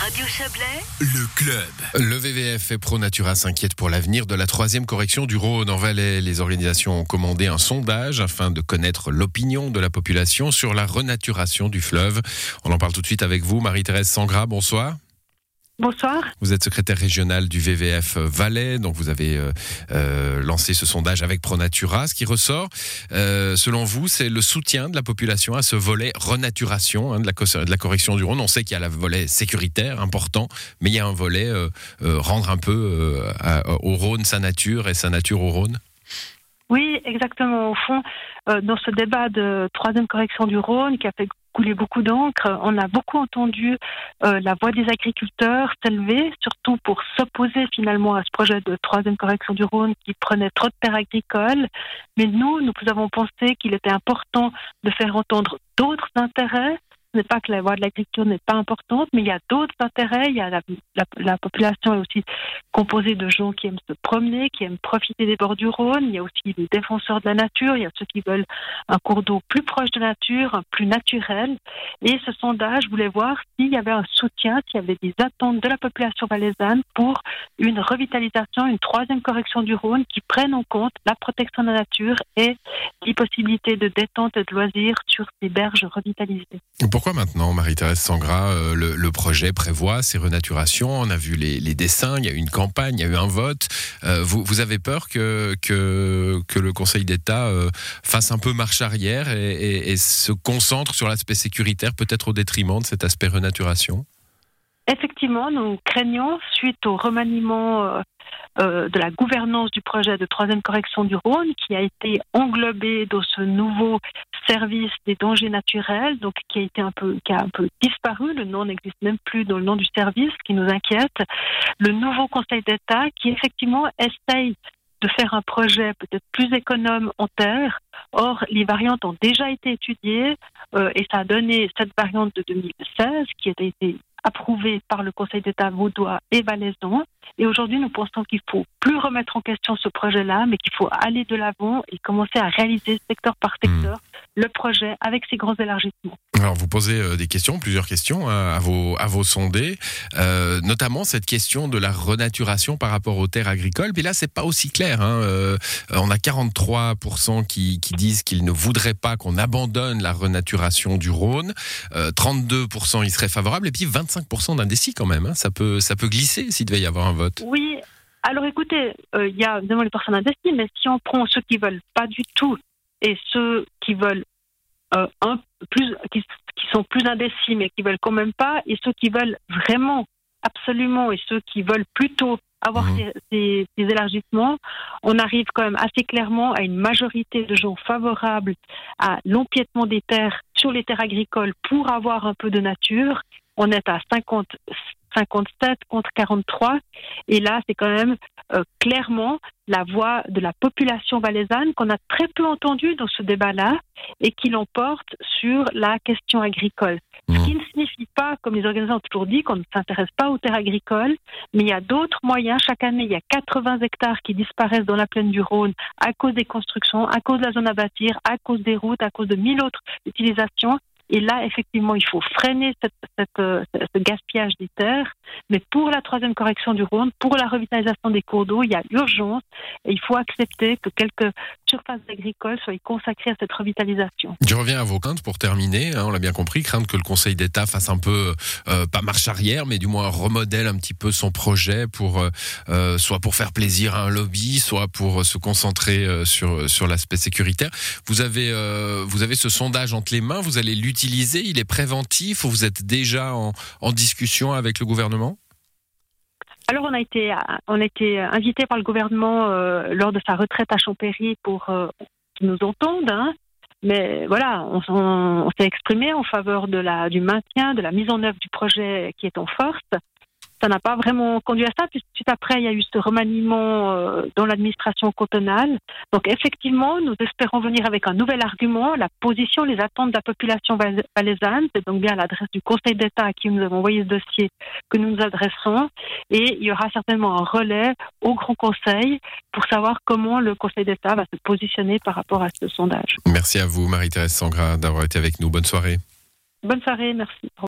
Radio Chablais, Le club. Le VVF et ProNatura s'inquiètent pour l'avenir de la troisième correction du Rhône en Valais. Les organisations ont commandé un sondage afin de connaître l'opinion de la population sur la renaturation du fleuve. On en parle tout de suite avec vous, Marie-Thérèse Sangra. Bonsoir. Bonsoir. Vous êtes secrétaire régionale du VVF Valais, donc vous avez euh, euh, lancé ce sondage avec ProNatura. Ce qui ressort, euh, selon vous, c'est le soutien de la population à ce volet renaturation hein, de, la, de, la, correction du Rhône. On sait qu'il y a le volet sécuritaire important, mais il y a un volet euh, euh, rendre un peu à, au Rhône sa nature et sa nature au Rhône. Oui, exactement. Au fond, dans ce débat de troisième correction du Rhône qui a fait coulé beaucoup d'encre. On a beaucoup entendu euh, la voix des agriculteurs s'élever, surtout pour s'opposer finalement à ce projet de troisième correction du Rhône qui prenait trop de terres agricoles. Mais nous, nous avons pensé qu'il était important de faire entendre d'autres intérêts ce n'est pas que la voie de l'agriculture n'est pas importante, mais il y a d'autres intérêts. Il y a la, la, la, population est aussi composée de gens qui aiment se promener, qui aiment profiter des bords du Rhône. Il y a aussi les défenseurs de la nature. Il y a ceux qui veulent un cours d'eau plus proche de la nature, plus naturel. Et ce sondage voulait voir s'il y avait un soutien, s'il y avait des attentes de la population valaisanne pour une revitalisation, une troisième correction du Rhône qui prenne en compte la protection de la nature et les possibilités de détente et de loisirs sur ces berges revitalisées. Pourquoi maintenant, Marie-Thérèse Sangra, euh, le, projet prévoit ces renaturations? On a vu les, dessins, il y a eu une campagne, il y a eu un vote. Euh, vous, avez peur que, que, le Conseil d'État euh, fasse un peu marche arrière et se concentre sur l'aspect sécuritaire, peut-être au détriment de cet aspect renaturation? Effectivement, nous craignons, suite au remaniement euh, de la gouvernance du projet de troisième correction du Rhône, qui a été englobé dans ce nouveau service des dangers naturels, donc qui a été un peu, qui a un peu disparu. Le nom n'existe même plus dans le nom du service, qui nous inquiète. Le nouveau Conseil d'État, qui effectivement essaye de faire un projet peut-être plus économe en terre. Or, les variantes ont déjà été étudiées euh, et ça a donné cette variante de 2016 qui a été approuvée par le Conseil d'État vaudois et valaisan. Et aujourd'hui, nous pensons qu'il faut plus remettre en question ce projet-là, mais qu'il faut aller de l'avant et commencer à réaliser secteur par secteur mmh. le projet avec ces grands élargissements. Alors, vous posez euh, des questions, plusieurs questions hein, à vos, à vos sondés, euh, notamment cette question de la renaturation par rapport aux terres agricoles. Mais là, c'est pas aussi clair. Hein. Euh, on a 43% qui, qui disent qu'ils ne voudraient pas qu'on abandonne la renaturation du Rhône. Euh, 32% y seraient favorables. Et puis 25% d'indécis quand même. Hein. Ça, peut, ça peut glisser s'il devait y avoir un vote. Oui. Alors écoutez, il y a évidemment les personnes indécis, mais si on prend ceux qui veulent pas du tout et ceux qui veulent euh, un, plus, qui, qui, sont plus indécis mais qui veulent quand même pas, et ceux qui veulent vraiment, absolument, et ceux qui veulent plutôt avoir mmh. ces, ces, ces, élargissements, on arrive quand même assez clairement à une majorité de gens favorables à l'empiètement des terres sur les terres agricoles pour avoir un peu de nature. On est à 50, 57 contre 43. Et là, c'est quand même euh, clairement la voix de la population valaisanne qu'on a très peu entendue dans ce débat-là et qui l'emporte sur la question agricole. Ce qui ne signifie pas, comme les organisations ont toujours dit, qu'on ne s'intéresse pas aux terres agricoles, mais il y a d'autres moyens. Chaque année, il y a 80 hectares qui disparaissent dans la plaine du Rhône à cause des constructions, à cause de la zone à bâtir, à cause des routes, à cause de mille autres utilisations. Et là, effectivement, il faut freiner cette, cette, ce gaspillage des terres. Mais pour la troisième correction du Rhône, pour la revitalisation des cours d'eau, il y a urgence et il faut accepter que quelques surfaces agricoles soient consacrées à cette revitalisation. Je reviens à vos craintes pour terminer. Hein, on l'a bien compris, crainte que le Conseil d'État fasse un peu, euh, pas marche arrière, mais du moins remodèle un petit peu son projet pour, euh, soit pour faire plaisir à un lobby, soit pour se concentrer euh, sur, sur l'aspect sécuritaire. Vous avez, euh, vous avez ce sondage entre les mains, vous allez l'utiliser Il est préventif ou vous êtes déjà en, en discussion avec le gouvernement? Alors on a été on a été invité par le gouvernement euh, lors de sa retraite à Champéry pour euh, qu'ils nous entendent. Hein. Mais voilà, on, s'est exprimé en faveur du maintien, de la mise en œuvre du projet qui est en force ça n'a pas vraiment conduit à ça. Puis suite après, il y a eu ce remaniement euh, dans l'administration cantonale. Donc effectivement, nous espérons venir avec un nouvel argument, la position, les attentes de la population valaisanne. C'est donc bien à l'adresse du Conseil d'État à qui nous avons envoyé ce dossier que nous nous adressons. Et il y aura certainement un relais au Grand Conseil pour savoir comment le Conseil d'État va se positionner par rapport à ce sondage. Merci à vous, Marie-Thérèse Sangra, d'avoir été avec nous. Bonne soirée. Bonne soirée, merci.